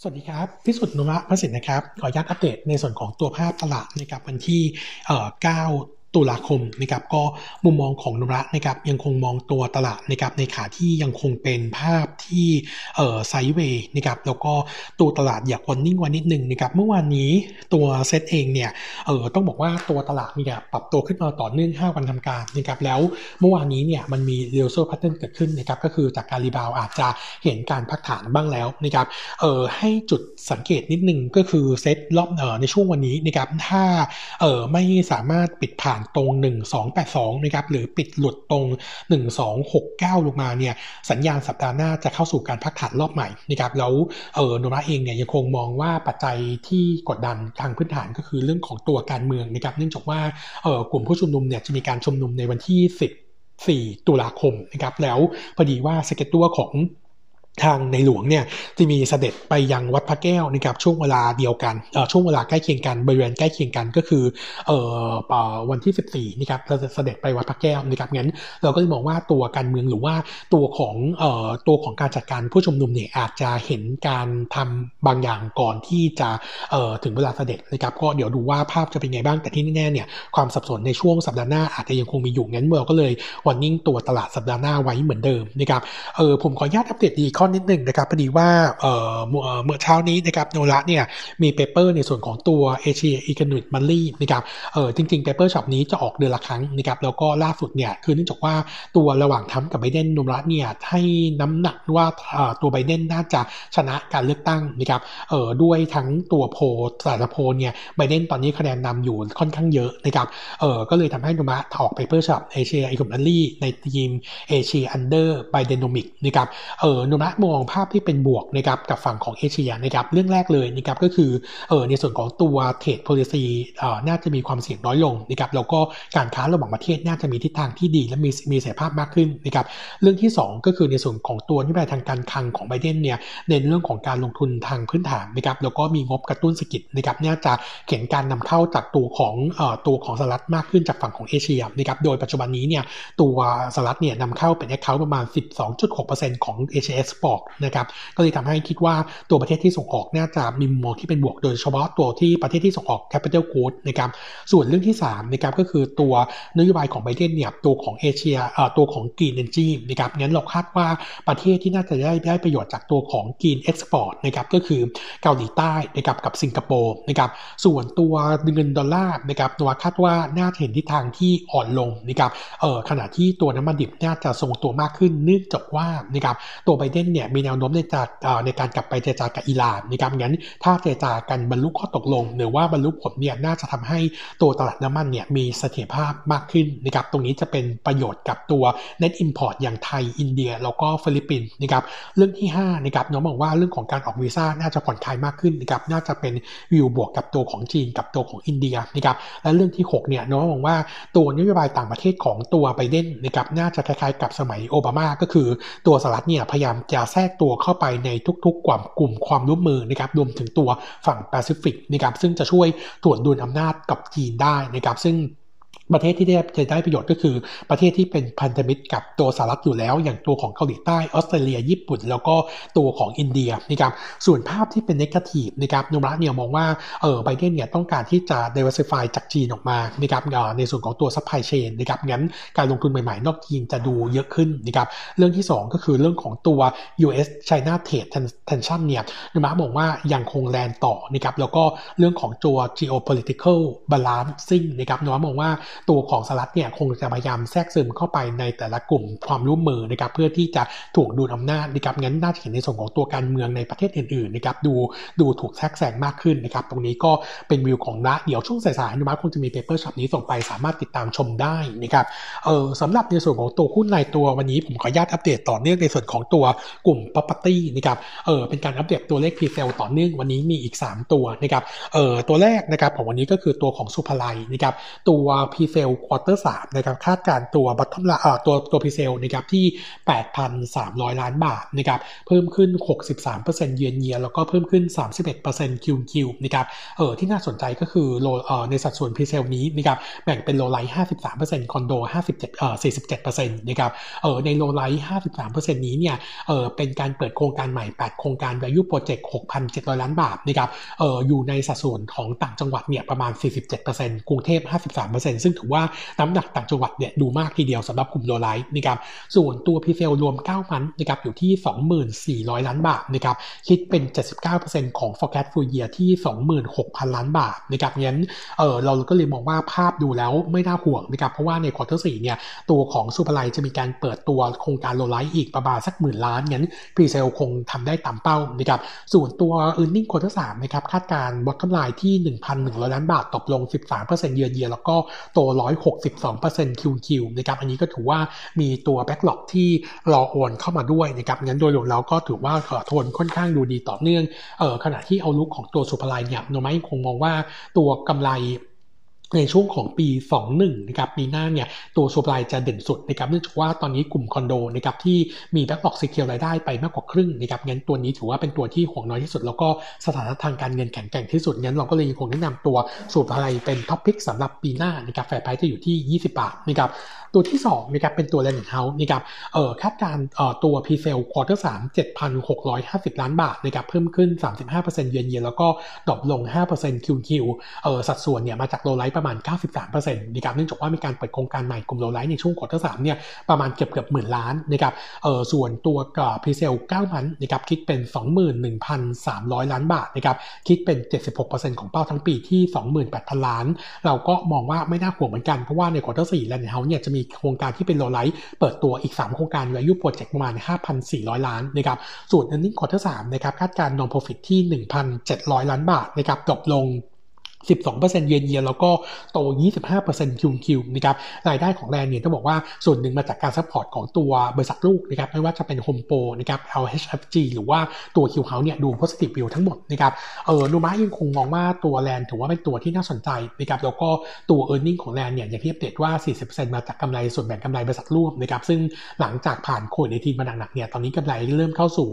สวัสดีครับพิสุทธิ์นุมะพระสินนะครับ ขออนุญาตอัปเดตในส่วนของตัวภาพตลาดนะครับวันที่ 9 ตุลาคมนะครับก็มุมมองของนุระนะครับยังคงมองตัวตลาดนะครับในขาที่ยังคงเป็นภาพที่เอ่อไซด์เวย์นะครับแล้วก็ตัวตลาดอยากวันนิ่งวันนิดหนึ่งนะครับเมื่อวานนี้ตัวเซตเองเนี่ยเออต้องบอกว่าตัวตลาดเนี่ยปรับตัวขึ้นมาต่อเนื่อง 5 วันทำการนะครับแล้วเมื่อวานนี้เนี่ยมันมีเรลโซ่พัตเทิร์เกิดขึ้นนะครับก็คือจากการรีบาวอาจจะเห็นการพักฐานบ้างแล้วนะครับเออให้จุดสังเกตนิดนึงก็คือเซตรอบเออในช่วงวันนี้นะครับถ้าเออไม่สามารถปิดผ่านตรง 1282 นะครับ หรือปิดหลุดตรง 1269 ลงมาเนี่ย สัญญาณสัปดาห์หน้าจะเข้าสู่การพักฐานรอบใหม่นะครับ แล้วเออโนราเองเนี่ยยังคงมองว่าปัจจัยที่กดดันทางพื้นฐานก็คือเรื่องของตัวการเมืองนะครับ เนื่องจากว่าเออกลุ่มผู้ชุมนุมเนี่ยจะมีการชุมนุมในวันที่ 10 4 ตุลาคมนะครับ แล้วพอดีว่าสเก็ตตัวของ ทางในหลวงเนี่ยจะมีเสด็จไปยังวัดพระแก้วนะครับช่วงเวลาเดียวกันช่วงเวลาใกล้เคียงกันบริเวณใกล้เคียงกันก็คือเอ่อวันที่ 14นะครับเราจะเสด็จไปวัดพระแก้วนะครับงั้นเราก็จะมองว่าตัวการเมืองหรือว่าตัวของเอ่อตัวของการจัดการผู้ชุมนุมเนี่ยอาจจะเห็นการทำบางอย่างก่อนที่จะเอ่อถึงเวลาเสด็จนะครับก็เดี๋ยวดูว่าภาพจะเป็นไงบ้างแต่ที่แน่ๆเนี่ยความสับสนในช่วงสัปดาห์หน้าอาจจะยังคงมีอยู่งั้นเราก็เลย warning ตัวตลาดสัปดาห์หน้าไว้เหมือนเดิมนะครับเออผมขออนุญาตอัปเดตดีข้อนิดหนึ่งนะครับพอดีว่าเอ่อเมื่อเช้านี้นะครับโนมูระเนี่ยมี paper ในส่วนของตัวเอเชียอี c น n ิ m มันลี่นะครับเออจริงๆ paper ฉบับนี้จะออกเดือนละครั้งนะครับแล้วก็ล่าสุดเนี่ยคือเนื่องจากว่าตัวระหว่างทรัมป์กับไบเดนโนมูระเนี่ยให้น้ำหนักว่าตัวไบเดนน่าจะชนะการเลือกตั้งนะครับเออด้วยทั้งตัวโพลผลโพลเนี่ยไบเดนตอนนี้คะแนนนำอยู่ค่อนข้างเยอะนะครับเออก็เลยทำให้โนระออกเปเปอร์ช็อปเอเชียอี c น n ิ m มันลี่ในทีมเอเชียอันเดอร์ไบเดนโนมิกนะครับเออโนมูระมองภาพที่เป็นบวกนะครับกับฝั่งของเอเชียนะครับเรื่องแรกเลยนะครับก็คือเออในส่วนของตัว trade policy เอ่อน่าจะมีความเสี่ยงน้อยลงนะครับแล้วก็การค้าระหว่างประเทศน่าจะมีทิศทางที่ดีและมีมีเสถียรภาพมากขึ้นนะครับเรื่องที่ 2 ก็คือในส่วนของตัวนโยบายทางการคลังของไบเดนเนี่ยเน้นเรื่องของการลงทุนทางพื้นฐานนะครับแล้วก็มีงบกระตุ้นเศรษฐกิจนะครับน่าจะเข็นการนำเข้าจากตัวของเอ่อตัวของสหรัฐมากขึ้นจากฝั่งของเอเชียนะครับโดยปัจจุบันนี้เนี่ยตัวสหรัฐเนี่ยนำเข้าเป็น account ประมาณ 12.6%ของ Asia export นะครับก็เลยทำให้คิดว่าตัวประเทศที่ส่งออกน่าจะมีมุมมองที่เป็นบวกโดยเฉพาะตัวที่ประเทศที่ส่งออก capital good นะครับส่วนเรื่องที่3นะครับก็คือตัวนโยบายของไบเดนเนี่ยตัวของเอเชียตัวของ green energy นะครับงั้นเราคาดว่าประเทศที่น่าจะได้ได้ประโยชน์จากตัวของ green export นะครับก็คือเกาหลีใต้นะครับกับสิงคโปร์นะครับส่วนตัวเงินดอลลาร์นะครับตัวคาดว่าน่าจะเห็นทิศทางที่อ่อนลงนะครับเออขณะที่ตัวน้ำมันดิบน่าจะทรงตัวมากขึ้นเนื่องจากว่านะครับตัวไบเดนเนี่ยมีแนวโน้มในการในการกลับไปเจรจากับอิหร่านนะครับงั้นถ้าเจรจากันบรรลุข้อตกลง หรือว่าบรรลุผลเนี่ยน่าจะทำให้ตัวตลาดน้ำมันเนี่ยมีเสถียรภาพมากขึ้นนะครับตรงนี้จะเป็นประโยชน์กับตัว net import อย่างไทยอินเดีย แล้วก็ฟิลิปปินส์นะครับเรื่องที่5นะครับน้องบอกว่าเรื่องของการออกวีซ่าน่าจะผ่อนคลายมากขึ้นนะครับน่าจะเป็นวิวบวกกับตัวของจีนกับตัวของอินเดียนะครับและเรื่องที่6เนี่ยน้องมองว่าตัวนโยบายต่างประเทศของตัวไบเดนนะครับน่าจะคล้ายๆกับสมัยโอบามาก็คือตัวสหรัฐเนี่ยพยายามจะะแทรกตัวเข้าไปในทุกๆกลุ่มกลุ่มความร่วมมือนะครับรวมถึงตัวฝั่งแปซิฟิกนะครับซึ่งจะช่วยตรวจดูอำนาจกับจีนได้นะครับซึ่ง ประเทศที่ได้จะได้ประโยชน์ก็คือประเทศที่เป็นพันธมิตรกับตัวสหรัฐอยู่แล้ว อย่างตัวของเกาหลีใต้ออสเตรเลีย ญี่ปุ่น แล้วก็ตัวของอินเดียนะครับส่วนภาพที่เป็นนกาทีฟนะครับนุมระเนี่ยมองว่าเออไบเดนเนี่ยต้องการที่จะ diversify จากจีนออกมานะครับในส่วนของตัว supply chain นะครับงั้นการลงทุนใหม่ๆ นอกจีนจะดูเยอะขึ้นนะครับเรื่องที่ 2 ก็คือเรื่องของตัว US China trade tension เนี่ยโนมูระมองว่ายังคงแรงต่อนะครับแล้วก็เรื่องของตัว geopolitical balancing นะครับโนมูระมองว่าตัวของสหรัฐเนี่ยคงจะพยายามแทรกซึมเข้าไปในแต่ละกลุ่มความร่วมมือนะครับเพื่อที่จะถ่วงดุลอำนาจนะครับงั้นน่าจะเห็นในส่วนของตัวการเมืองในประเทศอื่นๆนะครับดูดูถูกแทรกแซงมากขึ้นนะครับตรงนี้ก็เป็นวิวของนะเดี๋ยวช่วงสายๆโนมูระคงจะมี paper ฉบับนี้ส่งไปสามารถติดตามชมได้นะครับเออสำหรับในส่วนของตัวหุ้นรายตัววันนี้ผมขออนุญาตอัปเดตต่อเนื่องในส่วนของตัวกลุ่ม property นะครับเออเป็นการอัปเดตตัวเลข p ีเซลต่อเนื่องวันนี้มีอีก 3 ตัวนะครับเออตัวแรกนะครับของวันนี้ก็คือตัวของศุภาลัยนะครับตัว p เซลควอเตอร์สามนะครับคาดการณ์ตัว bottom ตัวตัว presale นะครับที่ 8,300 ล้านบาทนะครับเพิ่มขึ้น 63%เยือนเยียแล้วก็เพิ่มขึ้น 31%คิวคิวนะครับเออที่น่าสนใจก็คือ low เออในสัดส่วน presale นี้นะครับแบ่งเป็น low rise 53%คอนโด 57เอ่อ47%นะครับเออใน low rise 53%นี้เนี่ยเออเป็นการเปิดโครงการใหม่ 8 โครงการ value project 6,700 ล้านบาทนะครับเอออยู่ในสัดส่วนของต่างจังหวัดเนี่ยประมาณ 47%กรุงเทพ 53%ซึ่งถือว่าน้ำหนักต่างจังหวัดเนี่ยดูมากทีเดียวสำหรับกลุ่ม low rise นะครับส่วนตัว presale รวม9 month นะครับอยู่ที่ 24,000 ล้านบาทนะครับคิดเป็น 79%ของ forecast full year ที่ 26,000 ล้านบาทนะครับงั้นเออเราก็เลยมองว่าภาพดูแล้วไม่น่าห่วงนะครับเพราะว่าใน quarter สี่เนี่ยตัวของซูเปอร์ไลท์จะมีการเปิดตัวโครงการ low rise อีกประมาณสักหมื่นล้านงั้น presale คงทำได้ตามเป้านะครับส่วนตัว e a r n i n g ควอเตอร์สามนะครับคาดการณ์ bottom line ที่ 1,100 ล้านบาทตกลง 13%เยือนเยียแล้วก็โต162%คิวคิวนะครับอันนี้ก็ถือว่ามีตัว backlog ที่รอโอนเข้ามาด้วยนะครับงั้นโดยรวมแล้วก็ถือว่าโทนค่อนข้างดูดีต่อเนื่องเออขณะที่ outlook ของตัวศุภาลัยเนี่ยโนมูระคงมองว่าตัวกำไร ในช่วงของปี 21 นะครับ ปีหน้าเนี่ย ตัวศุภาลัยจะเด่นสุดนะครับเนื่องจากว่าตอนนี้กลุ่มคอนโดนะครับที่มี backlog secure รายได้ไปมากกว่าครึ่งนะครับงั้นตัวนี้ถือว่าเป็นตัวที่ห่วงน้อยที่สุด แล้วก็สถานะทางการเงินแข็งแกร่งที่สุดงั้นเราก็เลยคงแนะนำตัวศุภาลายเป็น top pick สำหรับปีหน้านะครับ fair price จะอยู่ที่ 20 บาทนะครับตัวที่2นะครับเป็นตัวแลนด์เฮาส์นะครับเอ่อคาดการณ์เอ่อตัว presale quarter สาม7,650ล้านบาทนะครับเพิ่มขึ้น 35%เยือนเยียแล้วก็ drop ลง5%คิวคิวเอ่อสัดส่วนเนี่ยมาจาก low rise ประมาณ 93%นะครับเนื่องจากว่ามีการเปิดโครงการใหม่กลุ่ม low rise ในช่วง quarter สามเนี่ยประมาณเกือบเกือบหมื่นล้านนะครับเอ่อส่วนตัวกับ presale 9 month นะครับคิดเป็น 21,300 ล้านบาทนะครับคิดเป็น 76%ของเป้าทั้งปีที่ 28,000 ล้าน เราก็มองว่าไม่น่าห่วงเหมือนกันเพราะว่าใน quarter สี่แลนด์เฮาส์เนี่ยจะมีโครงการที่เป็น low rise เปิดตัวอีก 3 โครงการ value project ประมาณ 5,400 ล้านนะครับส่วน earning quarter 3นะครับคาดการ non profit ที่ 1,700 ล้านบาทนะครับ drop ลง 12%เยนเยียแล้วก็โต 25%คิวคิวนะครับรายได้ของแลนด์เนี่ยต้องบอกว่าส่วนหนึ่งมาจากการ support ของตัวบริษัทลูกนะครับไม่ว่าจะเป็น Home Pro นะครับ LHFG หรือว่าตัว Q House เนี่ยดู positive view ทั้งหมดนะครับเออโนมูระยังคงมองว่าตัวแลนด์ถือว่าเป็นตัวที่น่าสนใจนะครับแล้วก็ตัว e a r n i n g ของแลนเนี่ยอย่างที่อัปเดตว่า 40%มาจากกำไรส่วนแบ่งกำไรบริษัทร่วมนะครับซึ่งหลังจากผ่านโควิดในทีมาหนักๆเนี่ยตอนนี้กำไรเริ่มเข้าสู่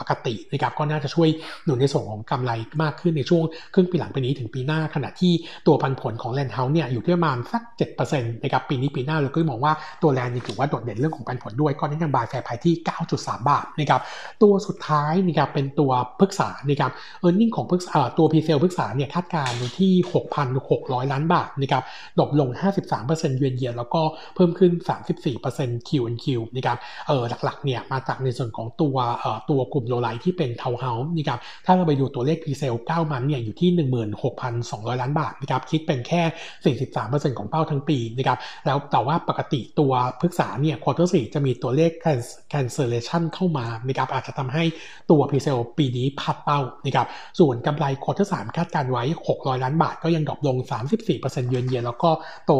ปกตินะครับก็น่าจะช่วยหนุนในส่วนของกำไรมากขึ้นในช่วงครึ่งปีหลังปีนี้ถึงปีหน้าขณะที่ตัวปันผลของแลนด์เฮาส์เนี่ยอยู่ที่ประมาณสัก7%นะครับปีนี้ปีหน้าเราก็มองว่าตัวแลนด์นี่ถือว่าโดดเด่นเรื่องของปันผลด้วยก็แนะนำ buy fair price ที่ 9.3 บาทนะครับตัวสุดท้ายนะครับเป็นตัวพฤกษานะครับ earning ของพฤกษาตัว presale พฤกษาเนี่ยคาดการณ์ที่ 6,600 ล้านบาทนะครับ drop ลง 53%เยือนเยียแล้วก็เพิ่มขึ้น 34% Q&Q นะครับเออหลักๆเนี่ยมาจากในส่วนของตัวเอ่อตัวกลุ่ม low rise ที่เป็นทาวน์เฮาส์นะครับถ้าเราไปดูตัวเลข presale 9 month เนี่ยอยู่ที่200 ล้านบาทนะครับคิดเป็นแค่ 43%ของเป้าทั้งปีนะครับแล้วแต่ว่าปกติตัวพฤกษาเนี่ย quarter สี่จะมีตัวเลข cancellation เข้ามานะครับอาจจะทำให้ตัว presale ปีนี้พลาดเป้านะครับส่วนกำไร quarter สามคาดการณ์ไว้ 600 ล้านบาทก็ยัง drop ลง 34%เยือนเยียแล้วก็โต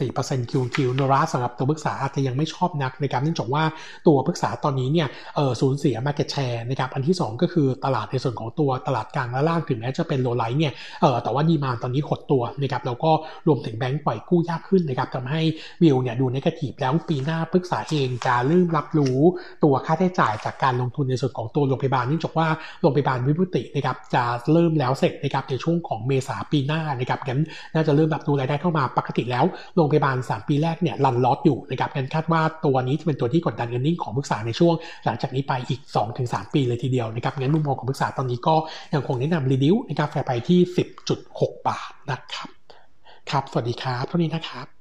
44%คิวคิวโนราสำหรับตัวพฤกษาอาจจะยังไม่ชอบนักนะครับเนื่องจากว่าตัวพฤกษาตอนนี้เนี่ยเออสูญเสีย market share นะครับอันที่ 2 ก็คือตลาดในส่วนของตัวตลาดกลางและล่างถึงแม้จะเป็น low-rise เนี่ยเออแต่ว่า demand ตอนนี้หดตัวนะครับแล้วก็รวมถึงแบงก์ปล่อยกู้ยากขึ้นนะครับทำให้วิวเนี่ยดู negative แล้วปีหน้าพฤกษาเองจะเริ่มรับรู้ตัวค่าใช้จ่ายจากการลงทุนในส่วนของตัวโรงพยาบาลเนื่องจากว่าโรงพยาบาลวิมุตตินะครับจะเริ่มแล้วเสร็จนะครับในช่วงของเมษาปีหน้านะครับงั้นน่าจะเริ่มรับรู้รายได้เข้ามาปกติแล้วโรงพยาบาล 3 ปีแรกเนี่ย run loss อยู่นะครับงั้นคาดว่าตัวนี้จะเป็นตัวที่กดดัน earning ของพฤกษาในช่วง หลังจากนี้ไปอีก 2-3 ปีเลยทีเดียวนะครับงั้นมุมมองของพฤกษาตอนนี้ก็ยังคงแนะนำ reduce นะครับ fair price ที่ 10.6บาทนะครับ ครับ สวัสดีครับ เท่านี้นะครับ